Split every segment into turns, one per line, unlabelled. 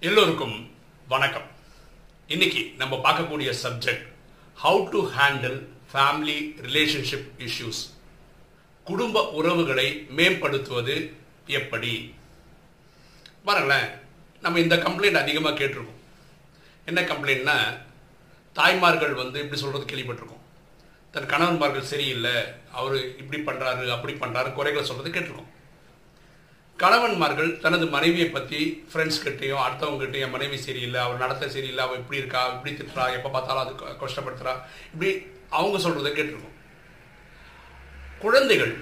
எல்லோருக்கும் வணக்கம். இன்னைக்கு நம்ம பார்க்கக்கூடிய subject how to handle family relationship issues குடும்ப உறவுகளை மேம்படுத்துவது எப்படி? பாருங்களேன் நம்ம இந்த கம்ப்ளைண்ட் அதிகமாக கேட்டிருக்கோம். என்ன கம்ப்ளைண்ட்னா தாய்மார்கள் வந்து இப்படி சொல்கிறது கேள்விப்பட்டிருக்கோம். தன் கணவன்மார்கள் சரியில்லை அவர் இப்படி பண்ணுறாரு அப்படி பண்ணுறாரு குறைகளை சொல்கிறது கேட்டிருக்கோம். கணவன்மார்கள் தனது மனைவியை பற்றி ஃப்ரெண்ட்ஸ் கிட்டேயும் அடுத்தவங்ககிட்டயும் என் மனைவி சரியில்லை அவர் நடத்த சரியில்லை அவள் இப்படி இருக்கா இப்படி திட்டுறா எப்போ பார்த்தாலும் அது கஷ்டப்படுத்துறா இப்படி அவங்க சொல்கிறத கேட்டிருக்கோம். குழந்தைகள்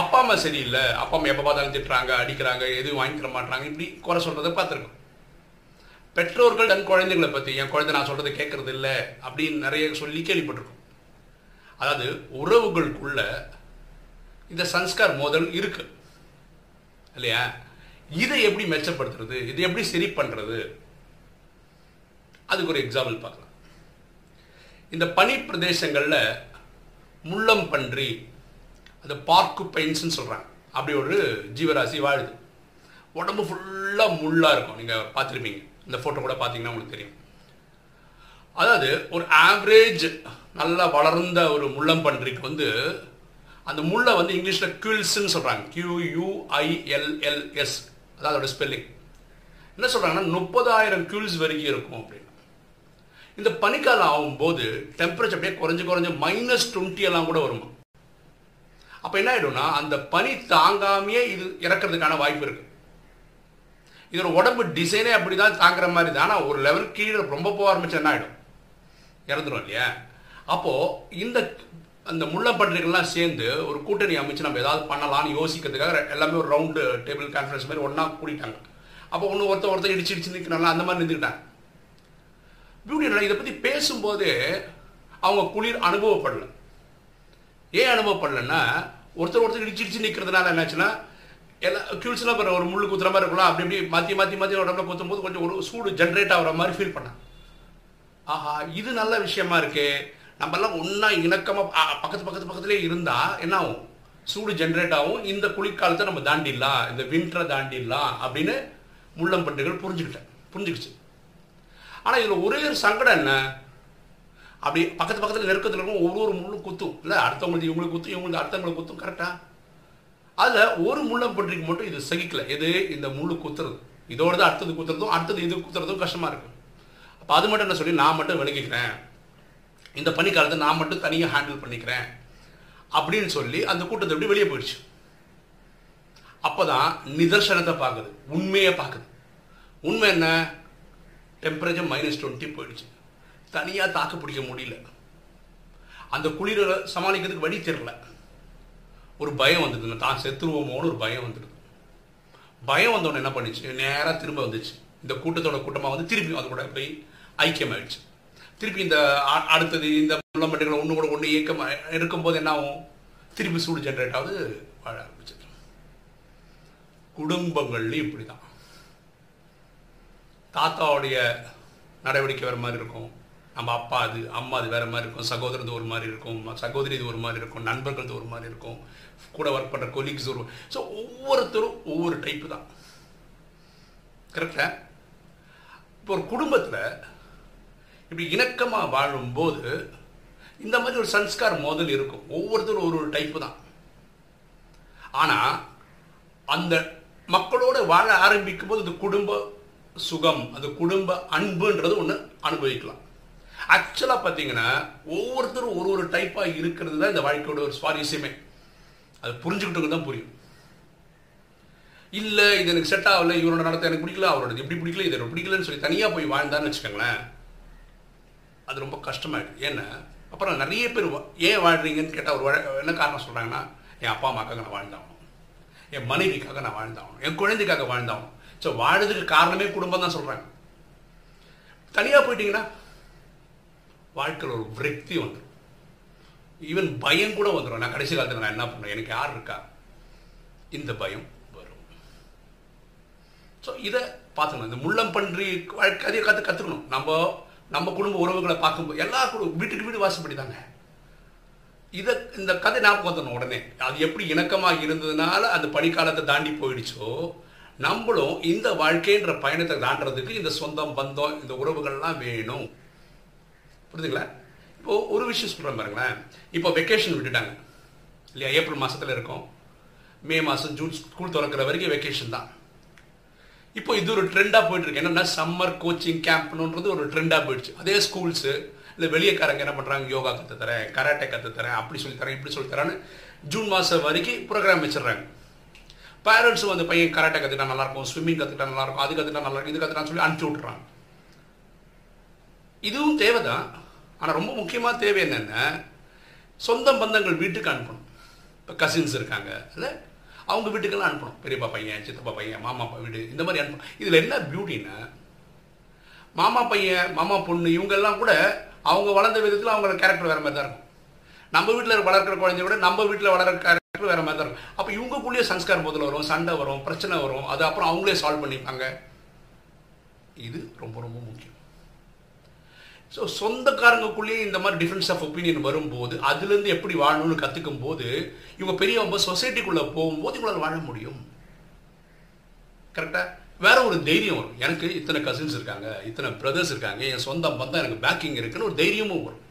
அப்பா அம்மா சரியில்லை அப்பா அம்மா எப்போ பார்த்தாலும் திட்டுறாங்க அடிக்கிறாங்க எதுவும் வாங்கி தர மாட்டாங்க இப்படி குறை சொல்கிறத பார்த்துருக்கோம். பெற்றோர்கள் தன் குழந்தைங்களை பற்றி என் குழந்தை நான் சொல்கிறத கேட்கறது இல்லை அப்படின்னு நிறைய சொல்லி கேள்விப்பட்டிருக்கோம். அதாவது உறவுகளுக்குள்ள இந்த சன்ஸ்கார் மோதல் இருக்குது இல்லையா? இதை எப்படி மெச்சப்படுத்துறது? இதை எப்படி சரி பண்றது? அதுக்கு ஒரு எக்ஸாம்பிள் பார்க்கலாம். இந்த பனி பிரதேசங்களில் முள்ளம் பன்றி பார்க்கு பெயின்ஸ்ன்னு சொல்கிறாங்க அப்படி ஒரு ஜீவராசி வாழுது. உடம்பு ஃபுல்லாக முள்ளாக இருக்கும். நீங்கள் பார்த்துருப்பீங்க. இந்த ஃபோட்டோ கூட பார்த்தீங்கன்னா உங்களுக்கு தெரியும். அதாவது ஒரு ஆவரேஜ் நல்லா வளர்ந்த ஒரு முள்ளம்பன்றிக்கு வந்து அந்த முள்ளை வந்து இங்கிலீஷில் கியூல்ஸ்ன்னு சொல்கிறாங்க கியூயூஐஎல்எல்எஸ் அதாவது அதோட ஸ்பெல்லிங் என்ன சொல்கிறாங்கன்னா முப்பதாயிரம் கியூல்ஸ் வரைக்கும் இருக்கும் அப்படின்னு. இந்த பனிக்காலம் ஆகும்போது டெம்பரேச்சர் அப்படியே குறைஞ்சு குறைஞ்சு மைனஸ் டுவெண்ட்டி எல்லாம் கூட வருமா? அப்போ என்ன ஆகிடும்னா அந்த பனி தாங்காமையே இது இறக்கிறதுக்கான வாய்ப்பு இருக்குது இதோட உடம்பு டிசைனே அப்படி தான் தாங்குற மாதிரி தான் ஆனால் ஒரு லெவல் கீழே ரொம்ப போக ஆரம்பிச்சு என்ன ஆகிடும் இறந்துரும் இல்லையா? அப்போது இந்த அந்த முள்ளப்பன்றிகள்லாம் சேர்ந்து ஒரு கூட்டணி அமைச்சு நம்ம ஏதாவது பண்ணலாம்னு யோசிக்கிறதுக்காக எல்லாமே ஒரு ரவுண்டு டேபிள் கான்ஃபரன்ஸ் மாதிரி ஒன்றா கூட்டிட்டாங்க அப்போ ஒன்று ஒருத்தர் ஒருத்தர் இடிச்சு இடிச்சு நிற்கிறாங்களா அந்த மாதிரி நின்றுக்கிட்டாங்க பியூட்டி இதை பற்றி பேசும்போது அவங்க குளிர் அனுபவப்படல. ஏன் அனுபவப்படலன்னா ஒருத்தர் ஒருத்தர் இடிச்சு இடிச்சு நிற்கிறதுனால என்னாச்சுன்னா எல்லா கியூல்ஸ்லாம் பாரு ஒரு முள்ளு குத்துற மாதிரி இருக்கலாம் அப்படி இப்படி மாற்றி மாற்றி மாற்றி உடம்புல குத்தும் போது கொஞ்சம் ஒரு சூடு ஜென்ரேட் ஆகிற மாதிரி ஃபீல் பண்ணேன் ஆஹா இது நல்ல விஷயமா இருக்கே. நம்ம எல்லாம் ஒன்றா இணக்கமாக பக்கத்து பக்கத்து பக்கத்துலேயே இருந்தா என்ன ஆகும் சூடு ஜென்ரேட் ஆகும். இந்த குளிர்காலத்தை நம்ம தாண்டிடலாம். இந்த வின்டரை தாண்டிடலாம் அப்படின்னு முள்ளம்பன்றிகள் புரிஞ்சுக்கிட்டேன் புரிஞ்சுக்கிச்சு. ஆனால் இதில் ஒரே ஒரு சங்கடம் என்ன? அப்படி பக்கத்து பக்கத்தில் நெருக்கத்தில் இருக்கும் ஒரு ஒரு முள்ளும் குத்தும். இல்லை அடுத்தவங்களுக்கு இவங்களுக்கு குத்தும் இவங்களுக்கு அடுத்தவங்களுக்கு குத்தும் கரெக்டாக அதில் ஒரு முள்ளம்பன்றிக்கு மட்டும் இது சகிக்கல. எது? இந்த முள்ளு குத்துறது. இதோட தான் அடுத்தது குத்துறதும் அடுத்தது இது குத்துறதும் கஷ்டமாக இருக்கும் அப்போ அது மட்டும் என்ன சொல்லி நான் மட்டும் விளக்கிக்கிறேன். இந்த பனிக்காலத்தை நான் மட்டும் தனியாக ஹேண்டில் பண்ணிக்கிறேன் அப்படின்னு சொல்லி அந்த கூட்டத்தை விட்டு வெளியே போயிடுச்சு. அப்பதான் நிதர்சனத்தை பார்க்குது உண்மையை பார்க்குது. உண்மை என்ன? டெம்பரேச்சர் மைனஸ் டுவெண்ட்டி போயிடுச்சு. தனியாக தாக்கு பிடிக்க முடியல. அந்த குளிரை சமாளிக்கிறதுக்கு வழி தெரியல. ஒரு பயம் வந்ததுங்க. தான் செத்துருவோமோன்னு ஒரு பயம் வந்துடுது. பயம் வந்தவொடனே என்ன பண்ணிச்சு? நேராக திரும்ப வந்துச்சு. இந்த கூட்டத்தோட கூட்டமாக வந்து திருப்பி அது கூட போய் ஐக்கியமாயிடுச்சு. திருப்பி இந்த அடுத்தது இந்த முள்ளம்பட்டிகள் ஒன்று கூட ஒன்று இயக்கம் இருக்கும்போது என்ன ஆகும்? திருப்பி சூடு ஜென்ரேட் ஆகுது வாழ ஆரம்பிச்சது குடும்பங்கள்லையும் இப்படி தான் தாத்தாவுடைய நடவடிக்கை வேறு மாதிரி இருக்கும். நம்ம அப்பா அது அம்மா அது வேறு மாதிரி இருக்கும். சகோதரது ஒரு மாதிரி இருக்கும். சகோதரி இது ஒரு மாதிரி இருக்கும். நண்பர்களது ஒரு மாதிரி இருக்கும். கூட ஒர்க் பண்ணுற கொலீக்ஸ் ஒரு ஸோ ஒவ்வொருத்தரும் ஒவ்வொரு டைப்பு தான். கரெக்டா இப்போ ஒரு குடும்பத்தில் இப்படி இணக்கமாக வாழும்போது இந்த மாதிரி ஒரு சன்ஸ்கார் மோதல் இருக்கும். ஒவ்வொருத்தரும் ஒரு ஒரு டைப்பு தான். ஆனால் அந்த மக்களோட வாழ ஆரம்பிக்கும் போது அது குடும்ப சுகம் அது குடும்ப அன்புன்றது ஒன்று அனுபவிக்கலாம். ஆக்சுவலாக பார்த்தீங்கன்னா ஒவ்வொருத்தரும் ஒரு ஒரு டைப்பாக இருக்கிறது தான் இந்த வாழ்க்கையோட ஒரு சுவாரஸ்யமே. அது புரிஞ்சுக்கிட்டவங்க தான் புரியும். இல்லை இது எனக்கு செட் ஆகலை இவரோட நடத்த எனக்கு பிடிக்கல அவரோட எப்படி பிடிக்கல இது பிடிக்கலன்னு சொல்லி தனியாக போய் வாழ்ந்தான்னு வச்சுக்கோங்களேன். அது ரொம்ப கஷ்டமாயிடுது. ஏன்னா அப்புறம் நிறைய பேர் வா- ஏன் வாழ்றீங்கன்னு கேட்டால் ஒரு என்ன காரணம் சொல்கிறாங்கன்னா என் அப்பா அம்மாக்காக நான் வாழ்ந்தாகணும். என் மனைவிக்காக நான் வாழ்ந்தாகணும். என் குழந்தைக்காக வாழ்ந்தாகணும். ஸோ வாழறதுக்கு காரணமே குடும்பம் தான் சொல்கிறாங்க தனியாக போயிட்டீங்கன்னா வாழ்க்கையில் ஒரு விரக்தி வந்துடும் ஈவன் பயம் கூட வந்துடும் நான் கடைசி காலத்தில் நான் என்ன பண்ணுறேன் எனக்கு யார் இருக்கா? இந்த பயம் வரும். ஸோ இதை பார்த்துக்கணும். இந்த முள்ளம்பன்றி வாழ்க்கை கதையை கற்று கற்றுக்கணும் நம்ம நம்ம குடும்ப உறவுகளை பார்க்கும்போது எல்லா குடும்பம் வீட்டுக்கு வீடு வாசப்படி தாங்க இதை இந்த கதை ஞாபகம் வந்துடணும் உடனே. அது எப்படி இணக்கமாக இருந்ததுனால அந்த பனிக்காலத்தை தாண்டி போயிடுச்சோ நம்மளும் இந்த வாழ்க்கைன்ற பயணத்தை தாண்டறதுக்கு இந்த சொந்தம் பந்தம் இந்த உறவுகள்லாம் வேணும். புரியுதுங்களா இப்போது ஒரு விஷயம் சொல்கிறேன் பாருங்களேன். இப்போ வெக்கேஷன் விட்டுட்டாங்க. இல்லையா? ஏப்ரல் மாதத்தில் இருக்கோம். மே மாதம் ஜூன் ஸ்கூல் திறக்கிற வரைக்கும் வெக்கேஷன் தான். இப்போ இது ஒரு ட்ரெண்டாக போயிட்டு இருக்கு என்னன்னா சம்மர் கோச்சிங் கேம்ப்னுன்றது ஒரு ட்ரெண்டாக போயிடுச்சு. அதே ஸ்கூல்ஸு இல்லை வெளியக்காரங்க என்ன பண்ணுறாங்க யோகா கற்றுத்தரேன் கராட்டே கற்றுத்தரேன் அப்படி சொல்லித்தரேன் இப்படி சொல்லித்தரேன்னு ஜூன் மாதம் வரைக்கும் ப்ரோக்ராம் வச்சிடுறாங்க. பேரண்ட்ஸும் வந்து பையன் கராட்டே கற்றுட்டா நல்லாயிருக்கும் ஸ்விம்மிங் கற்றுக்கிட்டா நல்லாயிருக்கும் அது கற்றுட்டா நல்லா இருக்கும் இது கற்றுட்டான்னு சொல்லி அனுப்பிச்சி விட்றாங்க இதுவும் தேவைதான். ஆனால் ரொம்ப முக்கியமாக தேவை என்னென்னா சொந்த பந்தங்கள் வீட்டுக்கு அனுப்பணும். இப்போ கசின்ஸ் இருக்காங்க இல்லை அவங்க வீட்டுக்கெல்லாம் அனுப்பணும். பெரியப்பா பையன் சித்தப்பா பையன் மாமா வீடு இந்த மாதிரி அனுப்பணும். இதில் என்ன பியூட்டின்னா மாமா பையன் மாமா பொண்ணு இவங்கெல்லாம் கூட அவங்க வளர்ந்த விதத்தில் அவங்களோட கேரக்டர் வேறு மாதிரி தான் இருக்கும். நம்ம வீட்டில் வளர்க்குற குழந்தைய விட நம்ம வீட்டில் வளர்க்குற கேரக்டர் வேறு மாதிரி தான் இருக்கும். அப்போ இவங்கக்குள்ளேயே சன்ஸ்காரம் முதல்ல வரும் சண்டை வரும் பிரச்சனை வரும். அது அப்புறம் அவங்களே சால்வ் பண்ணிப்பாங்க. இது ரொம்ப ரொம்ப முக்கியம். ஸோ சொந்தக்காரங்களுக்குள்ளேயே இந்த மாதிரி டிஃப்ரென்ஸ் ஆஃப் ஒப்பீனியன் வரும்போது அதுலேருந்து எப்படி வாழணும்னு கற்றுக்கும் போது இவங்க பெரியவங்க சொசைட்டிக்குள்ளே போகும்போது இவங்களால் வாழ முடியும். கரெக்டாக வேற ஒரு தைரியம் வரும். எனக்கு இத்தனை கசின்ஸ் இருக்காங்க இத்தனை பிரதர்ஸ் இருக்காங்க என் சொந்த பந்தம் எனக்கு பேக்கிங் இருக்குன்னு ஒரு தைரியமும் வரும்.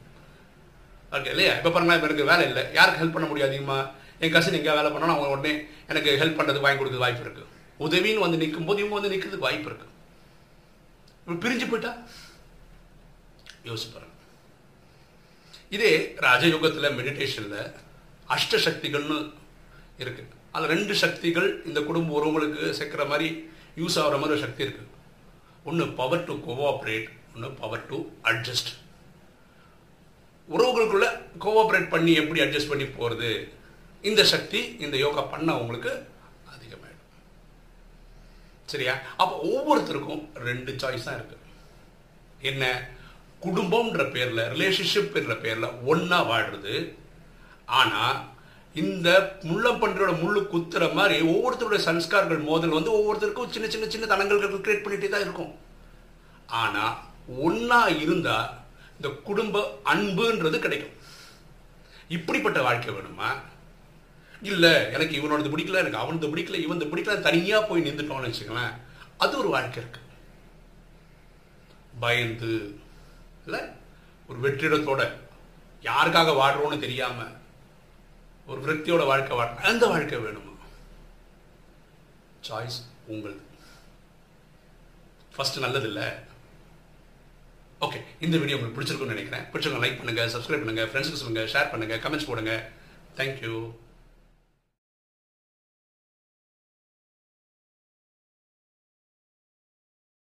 ஓகே இல்லையா? இப்போ பாருங்க இப்போ எனக்கு வேலை இல்லை. யாருக்கு ஹெல்ப் பண்ண முடியும் அதிகமாக என் கசின் எங்கே வேலை பண்ணாலும் அவங்க உடனே எனக்கு ஹெல்ப் பண்ணுறதுக்கு வாங்கி கொடுக்க வாய்ப்பு இருக்குது உதவின்னு வந்து நிற்கும் போது இவங்க வந்து நிற்கிறதுக்கு வாய்ப்பு இருக்குது இப்போ பிரிஞ்சு போயிட்டா? யோசிப்பாங்க இதே ராஜயோகத்தில் மெடிடேஷனில் அஷ்ட சக்திகள்னு இருக்கு. அதில் ரெண்டு சக்திகள் இந்த குடும்ப உறவுகளுக்கு சேர்க்குற மாதிரி யூஸ் ஆகிற மாதிரி ஒரு சக்தி இருக்கு. ஒன்று பவர் டு கோஆப்ரேட் ஒன்று பவர் டு அட்ஜஸ்ட் உறவுகளுக்குள்ள கோஆப்ரேட் பண்ணி எப்படி அட்ஜஸ்ட் பண்ணி போகிறது இந்த சக்தி இந்த யோகா பண்ண உங்களுக்கு அதிகமாயிடும். சரியா? அப்போ ஒவ்வொருத்தருக்கும் ரெண்டு சாய்ஸ் தான் இருக்கு. என்ன? குடும்பம்ன்ற பேரில் ரிலேஷன்ஷிப் என்ற பேரில் ஒன்றா வாழ்றது. ஆனால் இந்த முள்ளம்பன்றியோட முள்ளு குத்துற மாதிரி ஒவ்வொருத்தருடைய சன்ஸ்கார்கள் மோதல் வந்து ஒவ்வொருத்தருக்கும் சின்ன சின்ன சின்ன தனங்கள் கிரியேட் பண்ணிட்டே தான் இருக்கும். ஆனால் ஒன்றா இருந்தால் இந்த குடும்ப அன்புன்றது கிடைக்கும். இப்படிப்பட்ட வாழ்க்கை வேணுமா? இல்லை எனக்கு இவனோடது பிடிக்கல எனக்கு அவனது பிடிக்கல இவனது பிடிக்கல தனியாக போய் நின்றுட்டோம்னு வச்சுக்கலாம் அது ஒரு வாழ்க்கை இருக்கு. பயந்து இல்லை? ஒரு வெற்றிடத்தோட யாருக்காக வாடுறோன்னு தெரியாம ஒரு விரக்தியோட வாழ்க்கை வாழ அந்த வாழ்க்கை வேணுமா? சாய்ஸ் உங்களது. ஃபஸ்ட்டு நல்லதில்லை ஓகே இந்த வீடியோ உங்களுக்கு பிடிச்சிருக்கும்னு நினைக்கிறேன். பிடிச்சவங்க லைக் பண்ணுங்கள் சப்ஸ்கிரைப் பண்ணுங்கள் ஃப்ரெண்ட்ஸுக்கு சொல்லுங்க ஷேர் பண்ணுங்கள் கமெண்ட்ஸ் போடுங்க. தேங்க்யூ